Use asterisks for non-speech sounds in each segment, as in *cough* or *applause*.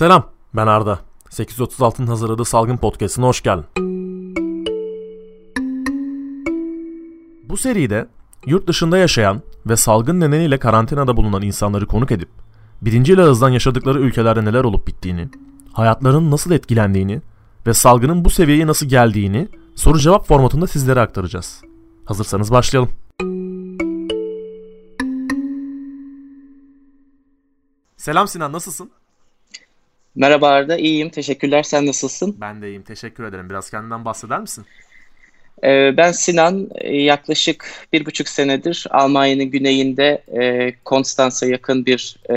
Selam, ben Arda. 836'ın hazırladığı Salgın Podcast'ına hoş geldin. Bu seride yurt dışında yaşayan ve salgın nedeniyle karantinada bulunan insanları konuk edip birinci ağızdan yaşadıkları ülkelerde neler olup bittiğini, hayatlarının nasıl etkilendiğini ve salgının bu seviyeye nasıl geldiğini soru cevap formatında sizlere aktaracağız. Hazırsanız başlayalım. Selam Sinan, nasılsın? Merhaba Arda, iyiyim. Teşekkürler. Sen nasılsın? Ben de iyiyim, teşekkür ederim. Biraz kendinden bahseder misin? Ee, ben Sinan. Ee, yaklaşık bir buçuk senedir Almanya'nın güneyinde e, Konstanz'a yakın bir e,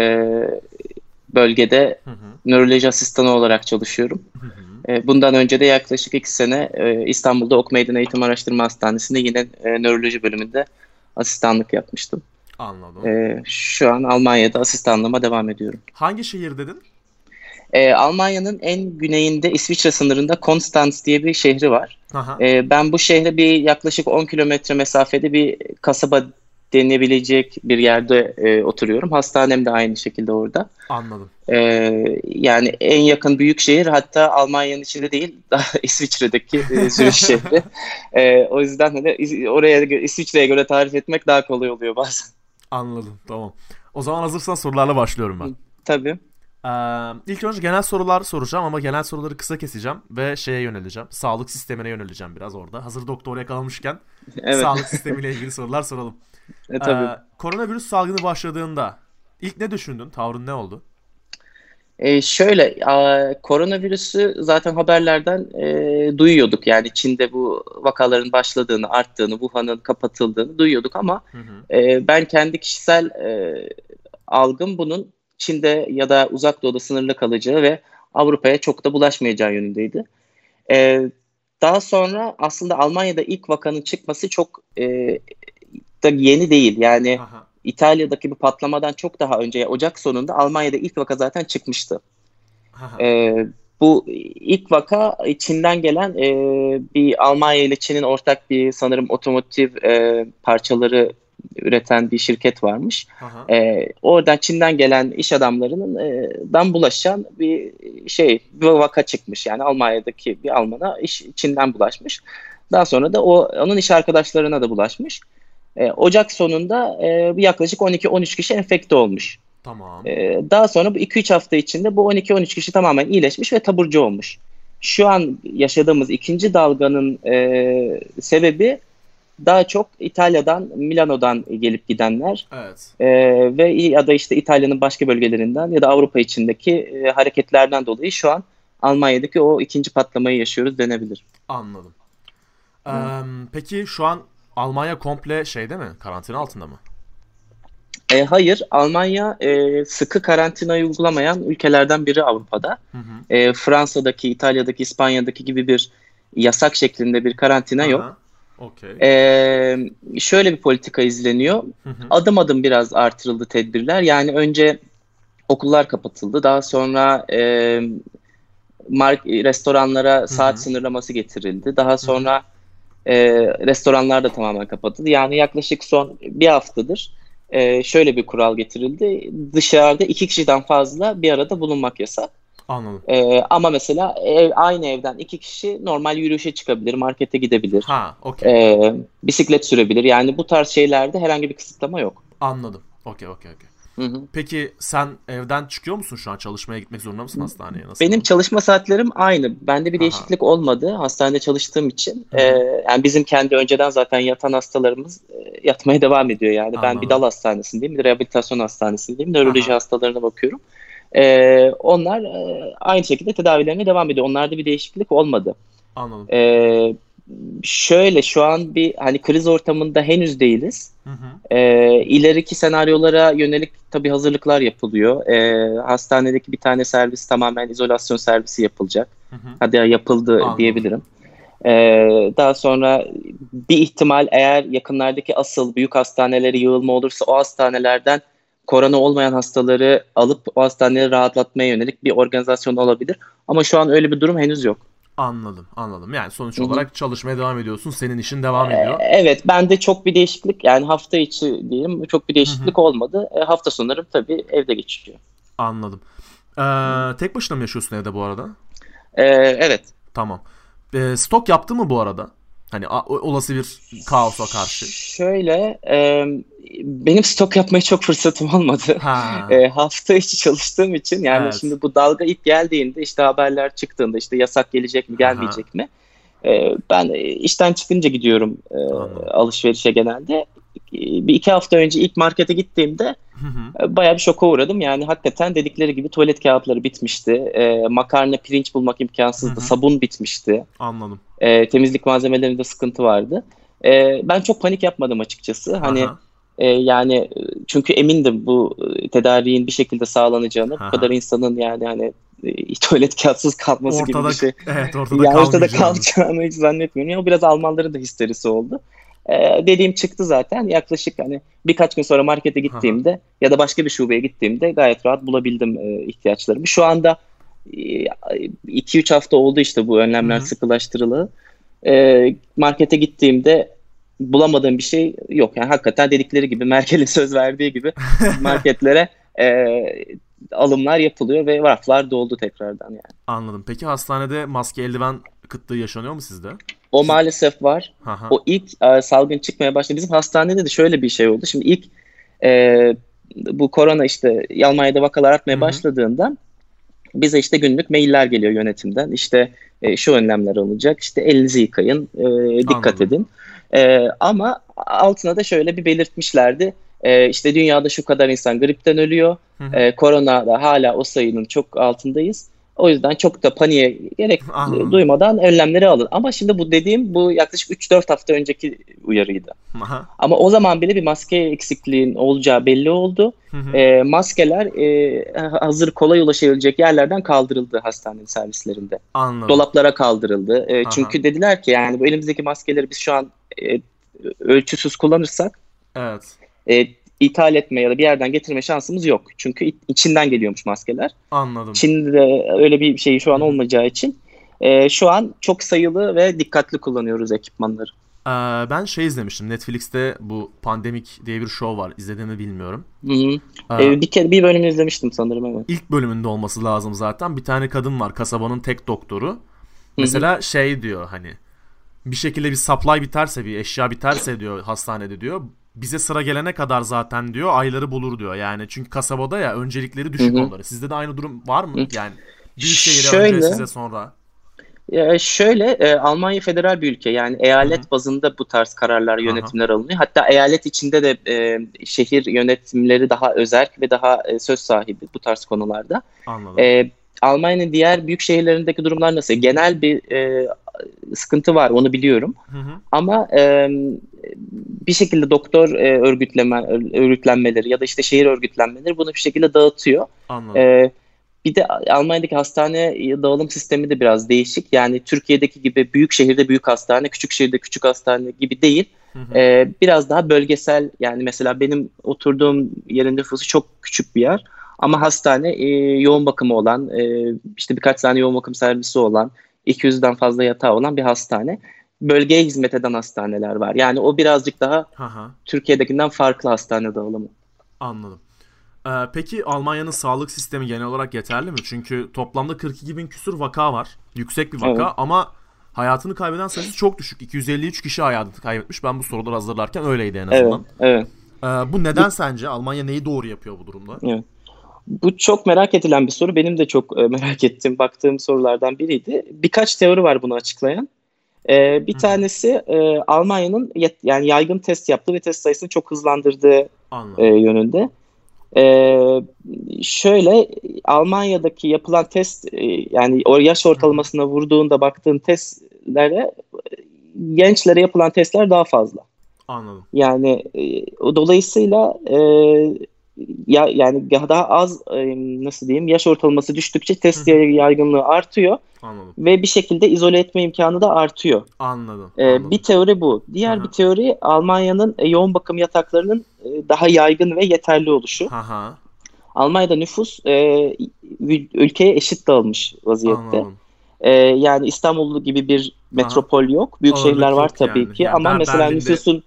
bölgede Hı hı. nöroloji asistanı olarak çalışıyorum. Hı hı. E, bundan önce de yaklaşık iki sene e, İstanbul'da Ok Meydan Eğitim Araştırma Hastanesi'nde yine e, nöroloji bölümünde asistanlık yapmıştım. Anladım. E, şu an Almanya'da asistanlığıma devam ediyorum. Hangi şehir dedin? E, Almanya'nın en güneyinde İsviçre sınırında Konstanz diye bir şehri var. Aha. Ee, ben bu şehre bir yaklaşık 10 kilometre mesafede bir kasaba denilebilecek bir yerde e, oturuyorum. Hastanem de aynı şekilde orada. Anladım. Ee, yani en yakın büyük şehir hatta Almanya'nın içinde değil, daha *laughs* İsviçre'deki e, Zürih *laughs* şehri. Ee, o yüzden hani oraya İsviçre'ye göre tarif etmek daha kolay oluyor bazen. Anladım. Tamam. O zaman hazırsan sorularla başlıyorum ben. Tabii. Ee, ilk önce genel sorular soracağım ama genel soruları kısa keseceğim ve şeye yöneleceğim. Sağlık sistemine yöneleceğim biraz orada. Hazır doktor yakalamışken *laughs* Evet. sağlık sistemiyle ilgili sorular soralım. E, tabii. Ee, koronavirüs salgını başladığında ilk ne düşündün? Tavrın ne oldu? Ee, şöyle, a, koronavirüsü zaten haberlerden e, duyuyorduk. Yani Çin'de bu vakaların başladığını, arttığını, Wuhan'ın kapatıldığını duyuyorduk ama Hı hı. e, ben kendi kişisel e, algım bunun Çin'de ya da Uzak Doğu'da sınırlı kalacağı ve Avrupa'ya çok da bulaşmayacağı yönündeydi. E, daha sonra aslında Almanya'da ilk vakanın çıkması çok e, da yeni değil. Yani Aha. İtalya'daki bu patlamadan çok daha önce Ocak sonunda Almanya'da ilk vaka zaten çıkmıştı. Ee, bu ilk vaka Çin'den gelen e, bir Almanya ile Çin'in ortak bir sanırım otomotiv e, parçaları üreten bir şirket varmış. Aha. E, oradan Çin'den gelen iş adamlarının e, dan bulaşan bir şey bir vaka çıkmış. Yani Almanya'daki bir Alman'a iş Çin'den bulaşmış. Daha sonra da o onun iş arkadaşlarına da bulaşmış. E, Ocak sonunda e, yaklaşık 12-13 kişi enfekte olmuş. Tamam. Ee, daha sonra bu 2-3 hafta içinde bu 12-13 kişi tamamen iyileşmiş ve taburcu olmuş. Şu an yaşadığımız ikinci dalganın e, sebebi daha çok İtalya'dan, Milano'dan gelip gidenler Evet. e, ve ya da işte İtalya'nın başka bölgelerinden ya da Avrupa içindeki e, hareketlerden dolayı şu an Almanya'daki o ikinci patlamayı yaşıyoruz denebilir. Anladım. Ee, peki şu an Almanya komple şeyde mi? Karantina altında mı? E, hayır, Almanya e, sıkı karantinayı uygulamayan ülkelerden biri Avrupa'da. Hı hı. e, Fransa'daki, İtalya'daki, İspanya'daki gibi bir yasak şeklinde bir karantina yok. Aha. Okey. E, şöyle bir politika izleniyor. Hı hı. Adım adım biraz artırıldı tedbirler. Yani önce okullar kapatıldı. Daha sonra e, mark, restoranlara saat hı. sınırlaması getirildi. Daha sonra e, restoranlar da tamamen kapatıldı. Yani yaklaşık son bir haftadır e, şöyle bir kural getirildi. Dışarıda iki kişiden fazla bir arada bulunmak yasak. Anladım. Ee, ama mesela ev, aynı evden iki kişi normal yürüyüşe çıkabilir, markete gidebilir, Ha, okey. ee, bisiklet sürebilir. Yani bu tarz şeylerde herhangi bir kısıtlama yok. Anladım. Okey, okey, okey. Hı hı. Peki sen evden çıkıyor musun şu an? Çalışmaya gitmek zorunda mısın hastaneye? Nasıl? Benim çalışma saatlerim aynı. Bende bir Aha. değişiklik olmadı hastanede çalıştığım için. Hı hı. Ee, yani bizim kendi önceden zaten yatan hastalarımız e, yatmaya devam ediyor. Yani ben Anladım. bir dal hastanesindeyim, bir rehabilitasyon hastanesindeyim, nöroloji Aha. hastalarına bakıyorum. Ee, onlar e, aynı şekilde tedavilerine devam ediyor. Onlarda bir değişiklik olmadı. Anladım. Ee, şöyle şu an bir hani kriz ortamında henüz değiliz. Hı hı. Ee, ileriki senaryolara yönelik tabii hazırlıklar yapılıyor. Ee, hastanedeki bir tane servis tamamen izolasyon servisi yapılacak. Hı hı. Hadi ya yapıldı Anladım. diyebilirim. Ee, daha sonra bir ihtimal eğer yakınlardaki asıl büyük hastaneleri yığılma olursa o hastanelerden korona olmayan hastaları alıp o hastaneleri rahatlatmaya yönelik bir organizasyon olabilir. Ama şu an öyle bir durum henüz yok. Anladım, anladım. Yani sonuç olarak çalışmaya devam ediyorsun. Senin işin devam Ee, ediyor. Evet, bende çok bir değişiklik yani hafta içi diyelim çok bir değişiklik olmadı. E, hafta sonları tabii evde geçiyor. Anladım. Ee, tek başına mı yaşıyorsun evde bu arada? Ee, evet. Tamam. Ee, stok yaptı mı bu arada? Hani olası bir kaosa karşı. Şöyle e, benim stok yapmaya çok fırsatım olmadı. *laughs* E, hafta içi çalıştığım için yani evet. şimdi bu dalga ilk geldiğinde işte haberler çıktığında işte yasak gelecek mi gelmeyecek Aha. mi? E, ben işten çıkınca gidiyorum e, alışverişe genelde. Bir iki hafta önce ilk markete gittiğimde Hı hı. Bayağı bir şoka uğradım. Yani hakikaten dedikleri gibi tuvalet kağıtları bitmişti. E, makarna, pirinç bulmak imkansızdı. Hı hı. Sabun bitmişti. Anladım. E, temizlik malzemelerinde sıkıntı vardı. E, ben çok panik yapmadım açıkçası. Hani e, yani çünkü emindim bu tedariğin bir şekilde sağlanacağını. Aha. Bu kadar insanın yani hani e, *laughs* tuvalet kağıtsız kalması ortada, gibi bir şey. Evet ortada yani ortada kalacağını hiç zannetmiyorum. Yani o biraz Almanların da histerisi oldu. Ee, dediğim çıktı zaten. Yaklaşık hani birkaç gün sonra markete gittiğimde Aha. ya da başka bir şubeye gittiğimde gayet rahat bulabildim e, ihtiyaçlarımı. Şu anda 2-3 e, hafta oldu işte bu önlemler Hı-hı. sıkılaştırılı. E, markete gittiğimde bulamadığım bir şey yok. Yani hakikaten dedikleri gibi *laughs* Merkel'in söz verdiği gibi *laughs* marketlere e, alımlar yapılıyor ve raflar doldu tekrardan yani. Anladım. Peki hastanede maske eldiven kıtlığı yaşanıyor mu sizde? O maalesef var. Aha. O ilk e, salgın çıkmaya başladı. Bizim hastanede de şöyle bir şey oldu. Şimdi ilk e, bu korona işte Almanya'da vakalar artmaya Hı-hı. başladığında bize işte günlük mailler geliyor yönetimden. İşte e, şu önlemler alınacak. İşte elinizi yıkayın, e, dikkat Anladım. edin. E, ama altına da şöyle bir belirtmişlerdi. E, işte dünyada şu kadar insan gripten ölüyor. E, korona da hala o sayının çok altındayız. O yüzden çok da paniğe gerek *laughs* Anladım. duymadan önlemleri alın. Ama şimdi bu dediğim bu yaklaşık 3-4 hafta önceki uyarıydı. Aha. Ama o zaman bile bir maske eksikliğin olacağı belli oldu. E, maskeler e, hazır kolay ulaşabilecek yerlerden kaldırıldı hastane servislerinde. Anladım. Dolaplara kaldırıldı. E, çünkü dediler ki yani bu elimizdeki maskeleri biz şu an e, ölçüsüz kullanırsak evet. E, ithal etme ya da bir yerden getirme şansımız yok. Çünkü içinden geliyormuş maskeler. Anladım. Çin'de öyle bir şey şu an olmayacağı için e, şu an çok sayılı ve dikkatli kullanıyoruz ekipmanları. Ee, ben şey izlemiştim. Netflix'te bu Pandemik diye bir show var. İzlediğimi bilmiyorum. Hı hı. Ee, ee, bir kere bir bölümünü izlemiştim sanırım evet. İlk bölümünde olması lazım zaten. Bir tane kadın var kasabanın tek doktoru. Hı hı. Mesela şey diyor hani bir şekilde bir supply biterse bir eşya biterse diyor hastanede diyor bize sıra gelene kadar zaten diyor ayları bulur diyor. Yani çünkü kasabada ya öncelikleri düşük onları. Sizde de aynı durum var mı? Yani büyük şehire Şöyle, önce size sonra. Ya şöyle e, Almanya federal bir ülke yani eyalet Hı-hı. bazında bu tarz kararlar yönetimler Aha. alınıyor. Hatta eyalet içinde de e, şehir yönetimleri daha özel ve daha e, söz sahibi bu tarz konularda. Anladım. E, Almanya'nın diğer büyük şehirlerindeki durumlar nasıl? Genel bir e, sıkıntı var onu biliyorum. Hı hı. Ama e, bir şekilde doktor e, örgütleme örgütlenmeleri ya da işte şehir örgütlenmeleri bunu bir şekilde dağıtıyor. Anladım. E, bir de Almanya'daki hastane dağılım sistemi de biraz değişik. Yani Türkiye'deki gibi büyük şehirde büyük hastane, küçük şehirde küçük hastane gibi değil. Hı hı. Ee, biraz daha bölgesel yani mesela benim oturduğum yerin nüfusu çok küçük bir yer. Ama hastane e, yoğun bakımı olan, e, işte birkaç tane yoğun bakım servisi olan, 200'den fazla yatağı olan bir hastane. Bölgeye hizmet eden hastaneler var. Yani o birazcık daha Aha. Türkiye'dekinden farklı hastane dağılımı. Anladım. Ee, peki Almanya'nın sağlık sistemi genel olarak yeterli mi? Çünkü toplamda 42 bin küsur vaka var. Yüksek bir vaka evet. ama hayatını kaybeden sayısı çok düşük. 253 kişi hayatını kaybetmiş. Ben bu soruları hazırlarken öyleydi en azından. Evet. evet. Ee, bu neden sence? Almanya neyi doğru yapıyor bu durumda? Evet. Bu çok merak edilen bir soru. Benim de çok e, merak *laughs* ettiğim, baktığım sorulardan biriydi. Birkaç teori var bunu açıklayan. Ee, bir Hı. tanesi e, Almanya'nın yet, yani yaygın test yaptığı ve test sayısını çok hızlandırdığı e, yönünde. Ee, şöyle Almanya'daki yapılan test e, yani o yaş ortalamasına vurduğunda baktığın testlere gençlere yapılan testler daha fazla. Anladım. Yani e, dolayısıyla e, ya yani daha az nasıl diyeyim yaş ortalaması düştükçe test yaygınlığı artıyor. Anladım. Ve bir şekilde izole etme imkanı da artıyor. Anladım. Ee, anladım. Bir teori bu. Diğer Aha. bir teori Almanya'nın e, yoğun bakım yataklarının e, daha yaygın ve yeterli oluşu. Aha. Almanya'da nüfus e, ülkeye eşit dağılmış vaziyette. E, yani İstanbul gibi bir metropol Aha. yok. Büyük Ağırlık şehirler var tabii yani. ki yani ama mesela nüfusun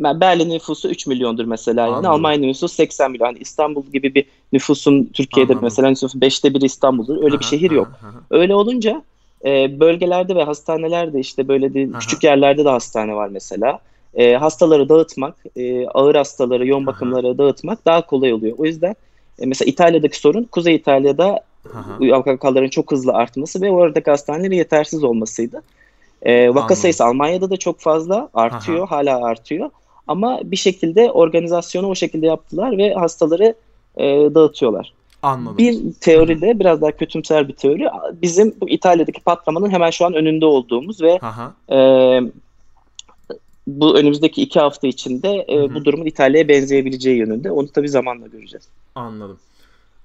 Berlin nüfusu 3 milyondur mesela yani. Almanya nüfusu 80 milyon. Yani İstanbul gibi bir nüfusun Türkiye'de Anladım. mesela nüfusu 5'te biri İstanbul'dur. Öyle bir Aha, şehir yok. aha. Öyle olunca e, bölgelerde ve hastanelerde işte böyle de, küçük yerlerde de hastane var mesela. E, hastaları dağıtmak, e, ağır hastaları, yoğun bakımları dağıtmak daha kolay oluyor. O yüzden e, mesela İtalya'daki sorun Kuzey İtalya'da vakaların çok hızlı artması ve oradaki hastanelerin yetersiz olmasıydı. E, vaka Anladım. sayısı Almanya'da da çok fazla artıyor, hala artıyor. Ama bir şekilde organizasyonu o şekilde yaptılar ve hastaları e, dağıtıyorlar. Anladım. Bir teoride biraz daha kötümser bir teori. Bizim bu İtalya'daki patlamanın hemen şu an önünde olduğumuz ve Aha. e, bu önümüzdeki iki hafta içinde e, bu durumun İtalya'ya benzeyebileceği yönünde. Onu tabii zamanla göreceğiz. Anladım.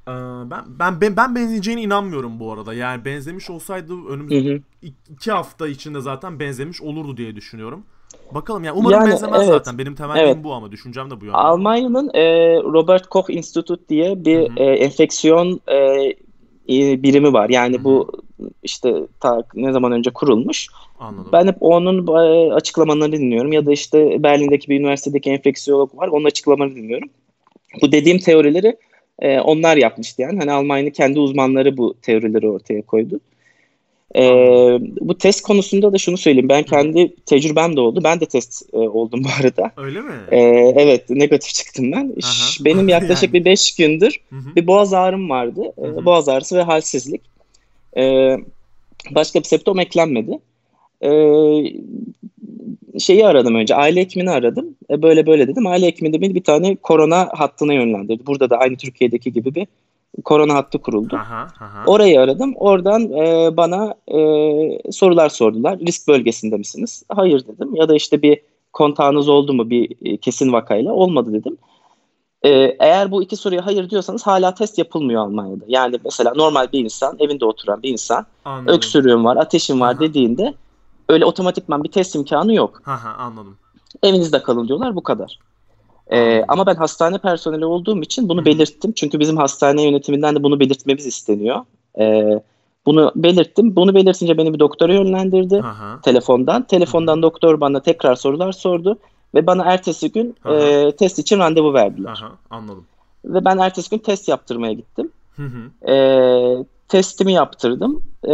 Ee, ben ben ben, ben benzeyeceğine inanmıyorum bu arada. Yani benzemiş olsaydı önümüzdeki iki hafta içinde zaten benzemiş olurdu diye düşünüyorum. Bakalım yani umarım Yani benzemez evet, zaten. Benim temennim evet. bu ama düşüncem de bu yönde. Almanya'nın e, Robert Koch Institute diye bir e, enfeksiyon e, birimi var. Yani Hı hı. bu işte ta ne zaman önce kurulmuş. Anladım. Ben hep onun e, açıklamalarını dinliyorum ya da işte Berlin'deki bir üniversitedeki enfeksiyolog var onun açıklamalarını dinliyorum. Bu dediğim teorileri e, onlar yapmıştı yani. Hani Almanya'nın kendi uzmanları bu teorileri ortaya koydu. E, bu test konusunda da şunu söyleyeyim. Ben kendi tecrübem de oldu. Ben de test e, oldum bu arada. Öyle mi? E, evet negatif çıktım ben. Aha. Benim *laughs* yaklaşık Yani. bir 5 gündür Hı hı. bir boğaz ağrım vardı. E, Hı hı. boğaz ağrısı ve halsizlik. E, başka bir septom eklenmedi. E, şeyi aradım önce. Aile hekimini aradım. E, böyle böyle dedim. Aile hekimi de beni bir tane korona hattına yönlendirdi. Burada da aynı Türkiye'deki gibi bir korona hattı kuruldu. Aha, aha. Orayı aradım. Oradan e, bana e, sorular sordular. Risk bölgesinde misiniz? Hayır dedim. Ya da işte bir kontağınız oldu mu bir e, kesin vakayla? Olmadı dedim. E, eğer bu iki soruya hayır diyorsanız hala test yapılmıyor Almanya'da. Yani mesela normal bir insan, evinde oturan bir insan, Anladım. öksürüğüm var, ateşim var Aha. dediğinde öyle otomatikman bir test imkanı yok. Aha, anladım. Evinizde kalın diyorlar bu kadar. Anladım. ama ben hastane personeli olduğum için bunu belirttim. Çünkü bizim hastane yönetiminden de bunu belirtmemiz isteniyor. Ee, bunu belirttim. Bunu belirtince beni bir doktora yönlendirdi Aha. telefondan. Telefondan doktor bana tekrar sorular sordu. Ve bana ertesi gün Aha. e, test için randevu verdiler. Aha, anladım. Ve ben ertesi gün test yaptırmaya gittim. Hı hı. Ee, testimi yaptırdım. Ee,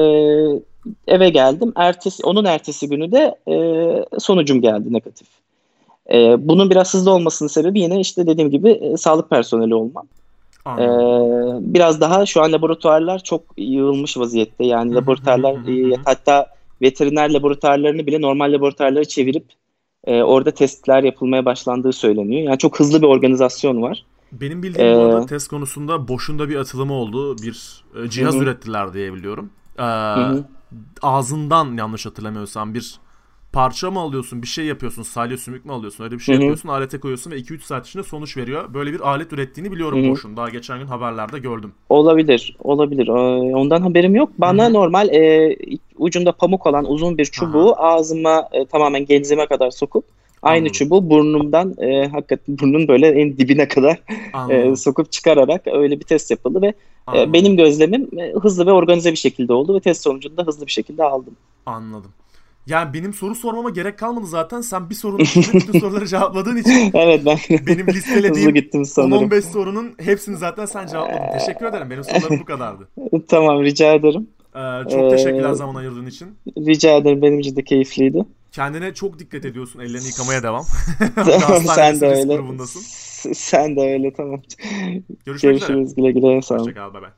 eve geldim. Ertesi, onun ertesi günü de e, sonucum geldi negatif. Ee, bunun biraz hızlı olmasının sebebi yine işte dediğim gibi e, sağlık personeli olmam. Ee, Anladım. biraz daha şu an laboratuvarlar çok yığılmış vaziyette. Yani Hı hı, laboratuvarlar hı hı, hı e, hı. hatta veteriner laboratuvarlarını bile normal laboratuvarlara çevirip e, orada testler yapılmaya başlandığı söyleniyor. Yani çok hızlı bir organizasyon var. Benim bildiğim bu arada Ee, test konusunda boşunda bir atılımı oldu. Bir e, cihaz Hı hı. ürettiler diye biliyorum. Ee, hı. ağzından yanlış hatırlamıyorsam bir parça mı alıyorsun, bir şey yapıyorsun, salya sümük mü alıyorsun, öyle bir şey Hı hı. yapıyorsun, alete koyuyorsun ve 2-3 saat içinde sonuç veriyor. Böyle bir alet ürettiğini biliyorum boşun. Daha geçen gün haberlerde gördüm. Olabilir, olabilir. Ee, Ondan haberim yok. Bana Hı hı. normal e, ucunda pamuk olan uzun bir çubuğu ağzıma e, tamamen genzime kadar sokup aynı Anladım. çubuğu burnumdan e, hakikaten burnun böyle en dibine kadar Anladım. e, sokup çıkararak öyle bir test yapıldı ve e, benim gözlemim e, hızlı ve organize bir şekilde oldu ve test sonucunu da hızlı bir şekilde aldım. Anladım. Yani benim soru sormama gerek kalmadı zaten. Sen bir sorunun bütün *laughs* soruları cevapladığın için Evet ben benim listelediğim gittim sanırım. 10-15 sorunun hepsini zaten sen cevapladın. Teşekkür ederim. Benim sorularım bu kadardı. *laughs* Tamam rica ederim. Ee, çok Ee, teşekkürler zaman ayırdığın için. Rica ederim benim için de keyifliydi. Kendine çok dikkat ediyorsun. Ellerini yıkamaya *laughs* devam. Tamam, sen de öyle. grubundasın. Sen de öyle tamam. Görüşmek üzere. Görüşürüz güle güle sağ olun. Hoşçakal. Bay bay.